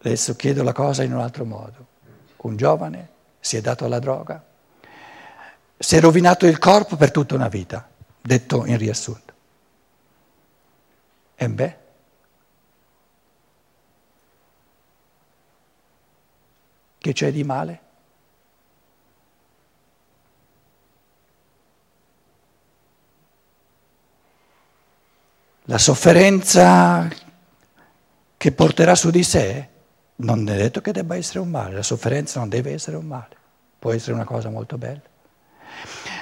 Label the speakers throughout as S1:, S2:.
S1: Adesso chiedo la cosa in un altro modo. Un giovane si è dato alla droga, si è rovinato il corpo per tutta una vita, detto in riassunto. E beh, che c'è di male? La sofferenza che porterà su di sé non è detto che debba essere un male, la sofferenza non deve essere un male, può essere una cosa molto bella.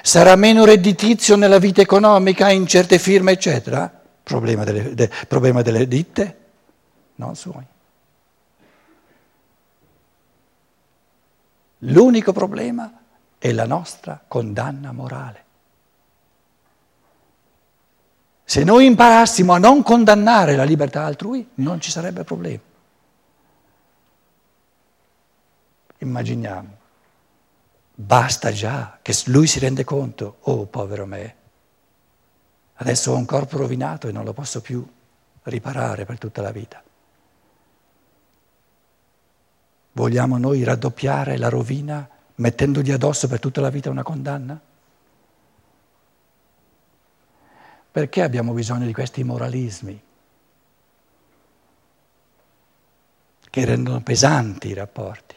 S1: Sarà meno redditizio nella vita economica in certe firme, eccetera? Problema delle, de, problema delle ditte, non suoi. L'unico problema è la nostra condanna morale. Se noi imparassimo a non condannare la libertà altrui, non ci sarebbe problema. Immaginiamo, basta già che lui si rende conto, oh povero me, adesso ho un corpo rovinato e non lo posso più riparare per tutta la vita. Vogliamo noi raddoppiare la rovina mettendogli addosso per tutta la vita una condanna? Perché abbiamo bisogno di questi moralismi che rendono pesanti i rapporti?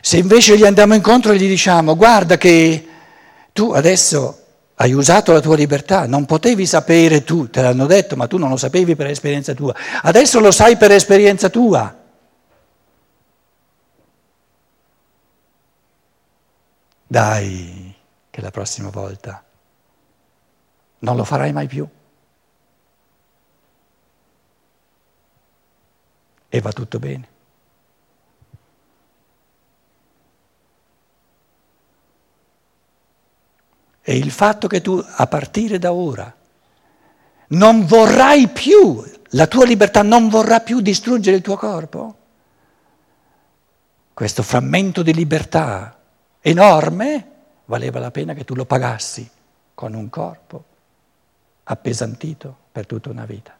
S1: Se invece gli andiamo incontro e gli diciamo guarda che tu adesso hai usato la tua libertà, non potevi sapere tu, te l'hanno detto, ma tu non lo sapevi per esperienza tua, adesso lo sai per esperienza tua. Dai, che la prossima volta non lo farai mai più. E va tutto bene. E il fatto che tu a partire da ora non vorrai più, la tua libertà non vorrà più distruggere il tuo corpo, questo frammento di libertà enorme, valeva la pena che tu lo pagassi con un corpo appesantito per tutta una vita.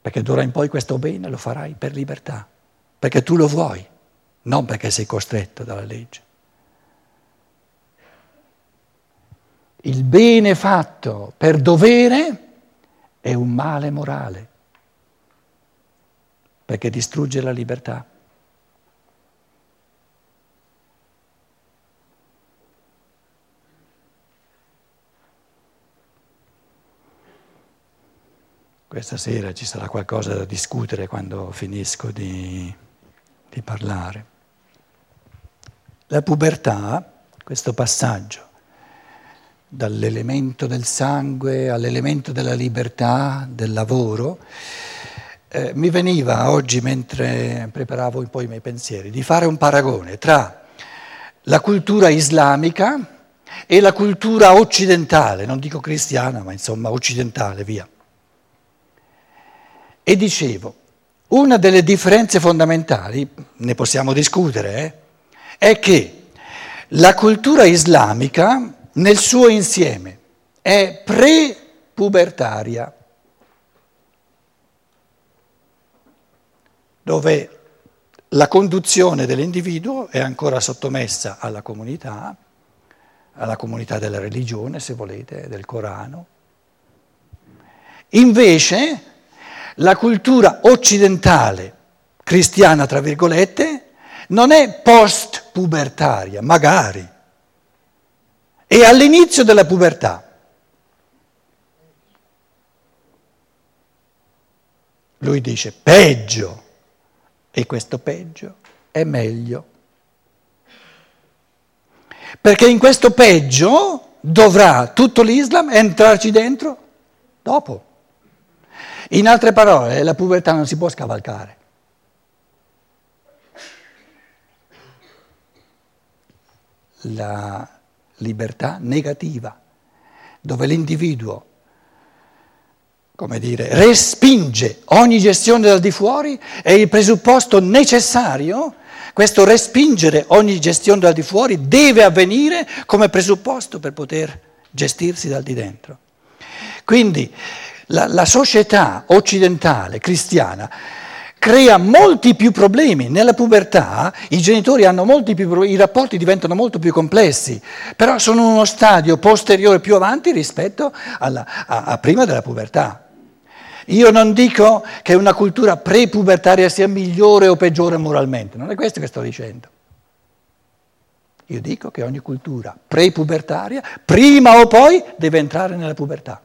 S1: Perché d'ora in poi questo bene lo farai per libertà, perché tu lo vuoi, non perché sei costretto dalla legge. Il bene fatto per dovere è un male morale, perché distrugge la libertà. Questa sera ci sarà qualcosa da discutere quando finisco di, di parlare. La pubertà, questo passaggio dall'elemento del sangue all'elemento della libertà, del lavoro, eh, mi veniva oggi, mentre preparavo un po' i miei pensieri, di fare un paragone tra la cultura islamica e la cultura occidentale, non dico cristiana, ma insomma occidentale, via. E dicevo, una delle differenze fondamentali, ne possiamo discutere, eh, è che la cultura islamica nel suo insieme è pre-pubertaria, dove la conduzione dell'individuo è ancora sottomessa alla comunità, alla comunità della religione, se volete, del Corano. Invece la cultura occidentale, cristiana tra virgolette, non è post-pubertaria, magari, è all'inizio della pubertà. Lui dice peggio, e questo peggio è meglio. Perché in questo peggio dovrà tutto l'Islam entrarci dentro dopo. In altre parole, la pubertà non si può scavalcare. La libertà negativa, dove l'individuo, come dire, respinge ogni gestione dal di fuori è il presupposto necessario, questo respingere ogni gestione dal di fuori deve avvenire come presupposto per poter gestirsi dal di dentro. Quindi la, la società occidentale cristiana crea molti più problemi. Nella pubertà i genitori hanno molti più problemi, i rapporti diventano molto più complessi, però sono uno stadio posteriore più avanti rispetto alla, a, a prima della pubertà. Io non dico che una cultura pre-pubertaria sia migliore o peggiore moralmente, non è questo che sto dicendo. Io dico che ogni cultura pre-pubertaria, prima o poi, deve entrare nella pubertà.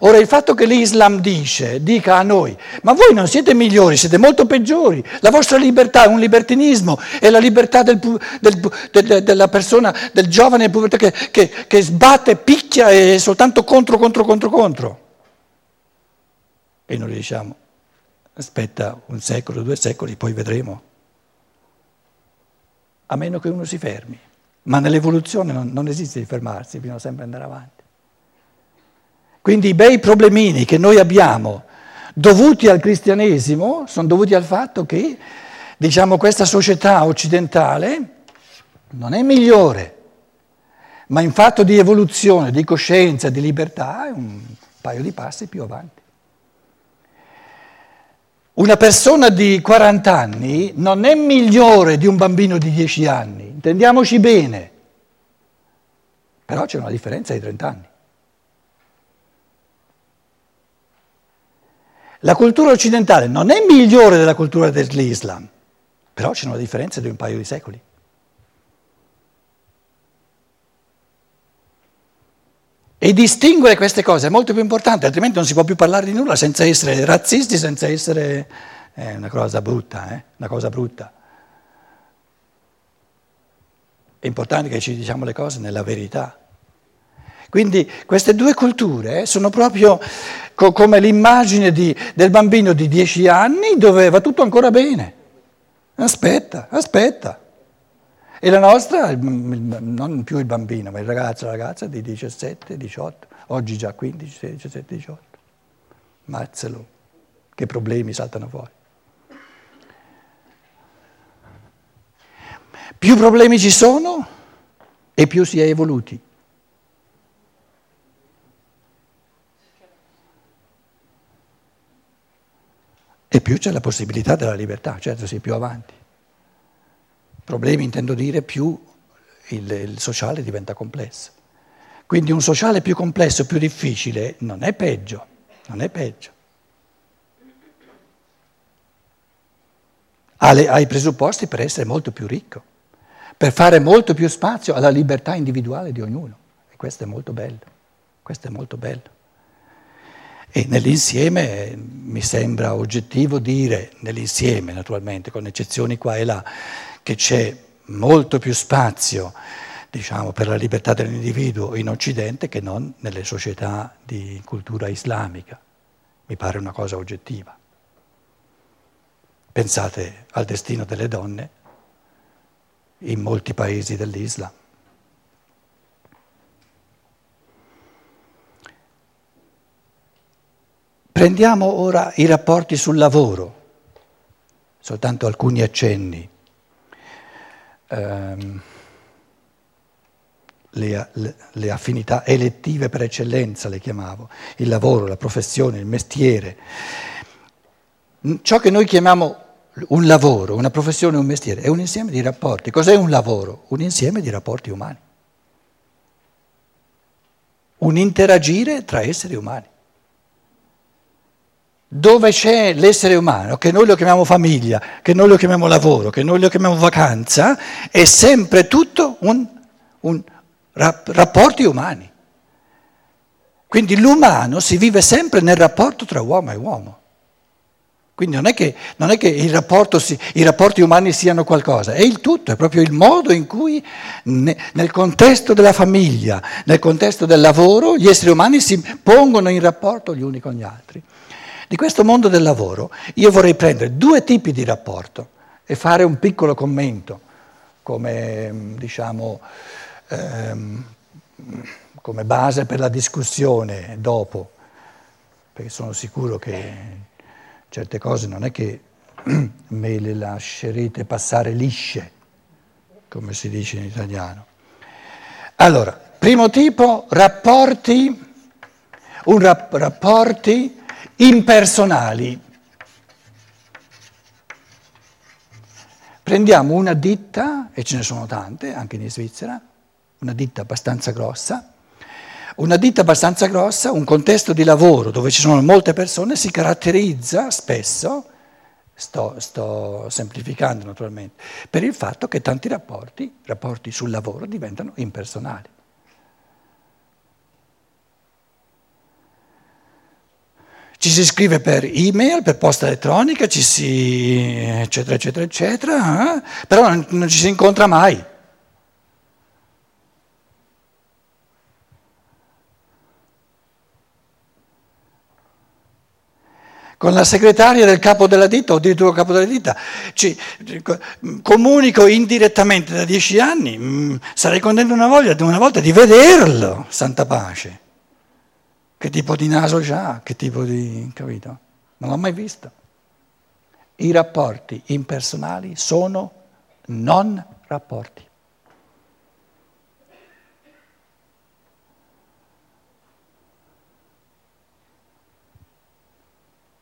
S1: Ora il fatto che l'Islam dice, dica a noi, ma voi non siete migliori, siete molto peggiori, la vostra libertà è un libertinismo, è la libertà del, del, del, della persona, del giovane che, che, che sbatte, picchia e soltanto contro, contro, contro, contro. E noi diciamo, aspetta un secolo, due secoli, poi vedremo. A meno che uno si fermi. Ma nell'evoluzione non, non esiste di fermarsi, bisogna sempre andare avanti. Quindi i bei problemini che noi abbiamo dovuti al cristianesimo sono dovuti al fatto che, diciamo, questa società occidentale non è migliore, ma in fatto di evoluzione, di coscienza, di libertà è un paio di passi più avanti. Una persona di 40 anni non è migliore di un bambino di 10 anni, intendiamoci bene, però c'è una differenza di 30 anni. La cultura occidentale non è migliore della cultura dell'Islam, però c'è una differenza di un paio di secoli. E distinguere queste cose è molto più importante, altrimenti non si può più parlare di nulla senza essere razzisti, senza essere eh, una cosa brutta, eh? una cosa brutta. È importante che ci diciamo le cose nella verità. Quindi queste due culture sono proprio co- come l'immagine di, del bambino di dieci anni dove va tutto ancora bene. Aspetta, aspetta. E la nostra, non più il bambino, ma il ragazzo, la ragazza di 17, 18, oggi già 15, 16, 17, 18. Mazzelo, che problemi saltano fuori. Più problemi ci sono e più si è evoluti. E più c'è la possibilità della libertà, certo si è più avanti. Problemi intendo dire più il, il sociale diventa complesso. Quindi un sociale più complesso, più difficile, non è peggio, non è peggio. Ha, le, ha i presupposti per essere molto più ricco, per fare molto più spazio alla libertà individuale di ognuno. E questo è molto bello, questo è molto bello. E nell'insieme mi sembra oggettivo dire, nell'insieme naturalmente, con eccezioni qua e là, che c'è molto più spazio diciamo, per la libertà dell'individuo in Occidente che non nelle società di cultura islamica. Mi pare una cosa oggettiva. Pensate al destino delle donne in molti paesi dell'Islam. Prendiamo ora i rapporti sul lavoro, soltanto alcuni accenni. Um, le, le, le, affinità elettive per eccellenza, le chiamavo, il lavoro, la professione, il mestiere. Ciò che noi chiamiamo un lavoro, una professione, un mestiere, è un insieme di rapporti. Cos'è un lavoro? Un insieme di rapporti umani. Un interagire tra esseri umani dove c'è l'essere umano, che noi lo chiamiamo famiglia, che noi lo chiamiamo lavoro, che noi lo chiamiamo vacanza, è sempre tutto un, un rap, rapporti umani. Quindi l'umano si vive sempre nel rapporto tra uomo e uomo. Quindi non è che, non è che si, i rapporti umani siano qualcosa, è il tutto, è proprio il modo in cui ne, nel contesto della famiglia, nel contesto del lavoro, gli esseri umani si pongono in rapporto gli uni con gli altri. Di questo mondo del lavoro io vorrei prendere due tipi di rapporto e fare un piccolo commento come, diciamo, ehm, come base per la discussione dopo, perché sono sicuro che certe cose non è che me le lascerete passare lisce, come si dice in italiano. Allora, primo tipo, rapporti un rap- rapporti impersonali. Prendiamo una ditta, e ce ne sono tante, anche in Svizzera, una ditta abbastanza grossa, una ditta abbastanza grossa, un contesto di lavoro dove ci sono molte persone, si caratterizza spesso, sto, sto semplificando naturalmente, per il fatto che tanti rapporti, rapporti sul lavoro, diventano impersonali. Ci si scrive per email, per posta elettronica, ci si eccetera eccetera eccetera, eh? però non, non ci si incontra mai. con la segretaria del capo della ditta o addirittura capo della ditta. Ci, comunico indirettamente da dieci anni, mm, sarei contento una, voglia, una volta di vederlo, santa pace. Che tipo di naso ha, che tipo di... capito? Non l'ho mai visto. I rapporti impersonali sono non rapporti.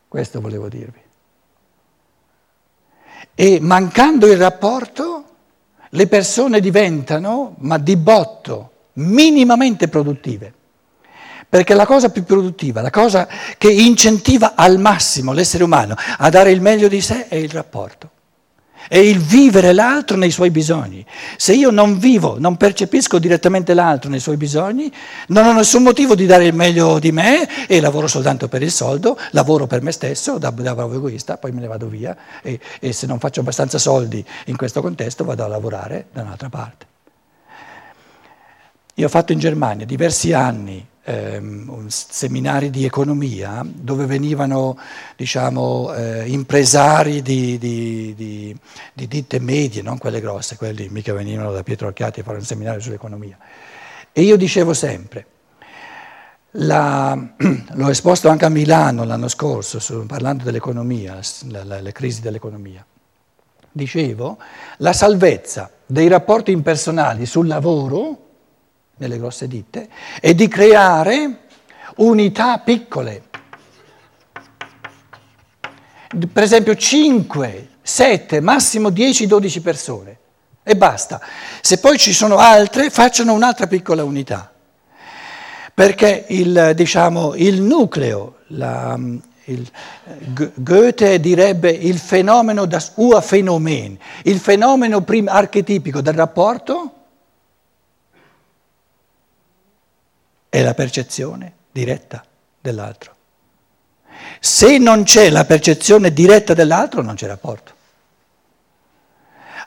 S1: Questo volevo dirvi. E mancando il rapporto, le persone diventano, ma di botto, minimamente produttive. Perché la cosa più produttiva, la cosa che incentiva al massimo l'essere umano a dare il meglio di sé è il rapporto è il vivere l'altro nei suoi bisogni. Se io non vivo, non percepisco direttamente l'altro nei suoi bisogni, non ho nessun motivo di dare il meglio di me e lavoro soltanto per il soldo, lavoro per me stesso, da, da bravo egoista, poi me ne vado via e, e se non faccio abbastanza soldi in questo contesto vado a lavorare da un'altra parte. Io ho fatto in Germania diversi anni ehm, seminari di economia dove venivano diciamo, eh, impresari di, di, di, di, ditte medie, non quelle grosse, quelli mica venivano da Pietro Archiati a fare un seminario sull'economia. E io dicevo sempre, la, l'ho esposto anche a Milano l'anno scorso, su, parlando dell'economia, la, la, le crisi dell'economia. Dicevo, la salvezza dei rapporti impersonali sul lavoro nelle grosse ditte, e di creare unità piccole. Per esempio 5, 7, massimo 10, 12 persone e basta. Se poi ci sono altre, facciano un'altra piccola unità. Perché il, diciamo, il nucleo, la, il, Goethe direbbe il fenomeno das Urphänomen, il fenomeno prim- archetipico del rapporto è la percezione diretta dell'altro. Se non c'è la percezione diretta dell'altro, non c'è rapporto.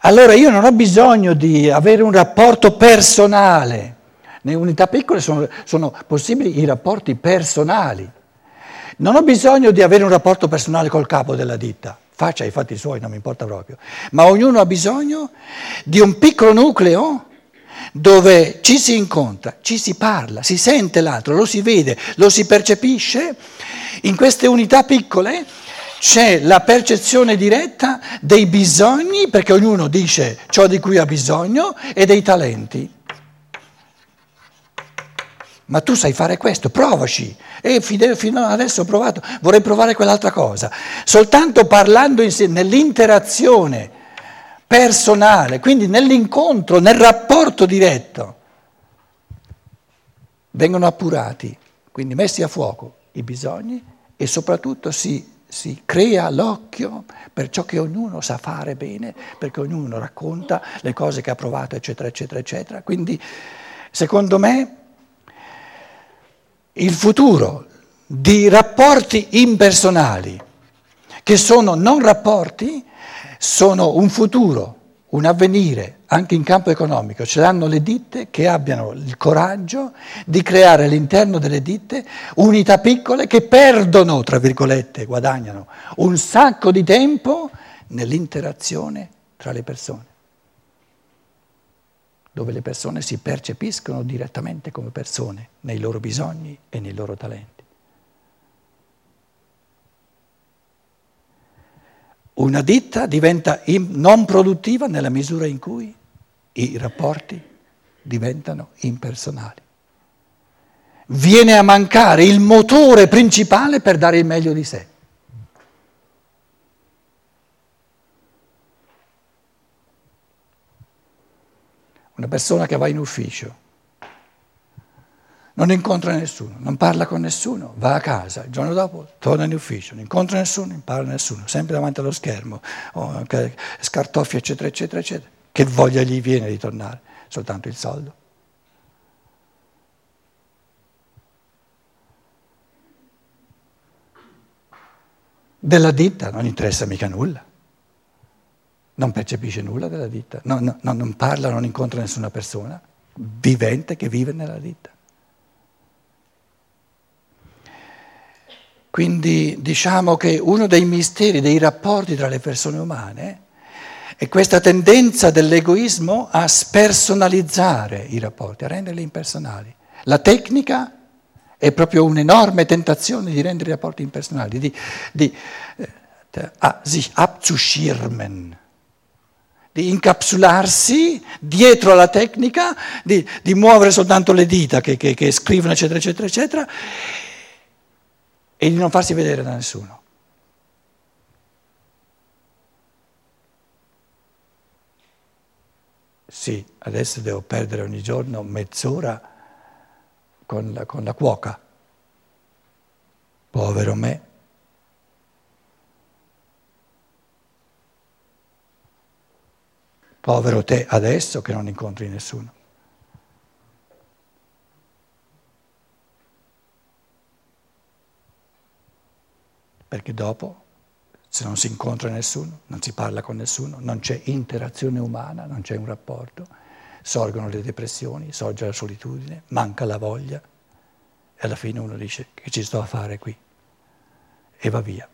S1: Allora io non ho bisogno di avere un rapporto personale. Nelle unità piccole sono, sono possibili i rapporti personali. Non ho bisogno di avere un rapporto personale col capo della ditta, faccia i fatti suoi, non mi importa proprio, ma ognuno ha bisogno di un piccolo nucleo dove ci si incontra, ci si parla, si sente l'altro, lo si vede, lo si percepisce, in queste unità piccole c'è la percezione diretta dei bisogni, perché ognuno dice ciò di cui ha bisogno, e dei talenti. Ma tu sai fare questo, provaci. E fino adesso ho provato, vorrei provare quell'altra cosa. Soltanto parlando insieme, nell'interazione personale, quindi nell'incontro, nel rapporto diretto, vengono appurati, quindi messi a fuoco i bisogni e soprattutto si, si crea l'occhio per ciò che ognuno sa fare bene, perché ognuno racconta le cose che ha provato, eccetera, eccetera, eccetera. Quindi, secondo me, il futuro di rapporti impersonali, che sono non rapporti, sono un futuro, un avvenire anche in campo economico, ce l'hanno le ditte che abbiano il coraggio di creare all'interno delle ditte unità piccole che perdono, tra virgolette, guadagnano un sacco di tempo nell'interazione tra le persone, dove le persone si percepiscono direttamente come persone nei loro bisogni e nei loro talenti. Una ditta diventa non produttiva nella misura in cui i rapporti diventano impersonali. viene a mancare il motore principale per dare il meglio di sé. Una persona che va in ufficio, non incontra nessuno, non parla con nessuno, va a casa, il giorno dopo torna in ufficio, non incontra nessuno, non parla nessuno, sempre davanti allo schermo, scartoffia, eccetera, eccetera, eccetera. Che voglia gli viene di tornare? Soltanto il soldo. Della ditta non interessa mica nulla, non percepisce nulla della ditta, no, no, non parla, non incontra nessuna persona vivente che vive nella ditta. Quindi diciamo che uno dei misteri dei rapporti tra le persone umane è questa tendenza dell'egoismo a spersonalizzare i rapporti, a renderli impersonali. La tecnica è proprio un'enorme tentazione di rendere i rapporti impersonali, di, di eh, sich abzuschirmen, di incapsularsi dietro alla tecnica, di, di muovere soltanto le dita che, che, che scrivono, eccetera, eccetera, eccetera, e di non farsi vedere da nessuno. Sì, adesso devo perdere ogni giorno mezz'ora con la, con la cuoca. Povero me. Povero te adesso che non incontri nessuno. Perché dopo, se non si incontra nessuno, non si parla con nessuno, non c'è interazione umana, non c'è un rapporto sorgono le depressioni, sorge la solitudine, manca la voglia e alla fine uno dice che ci sto a fare qui e va via.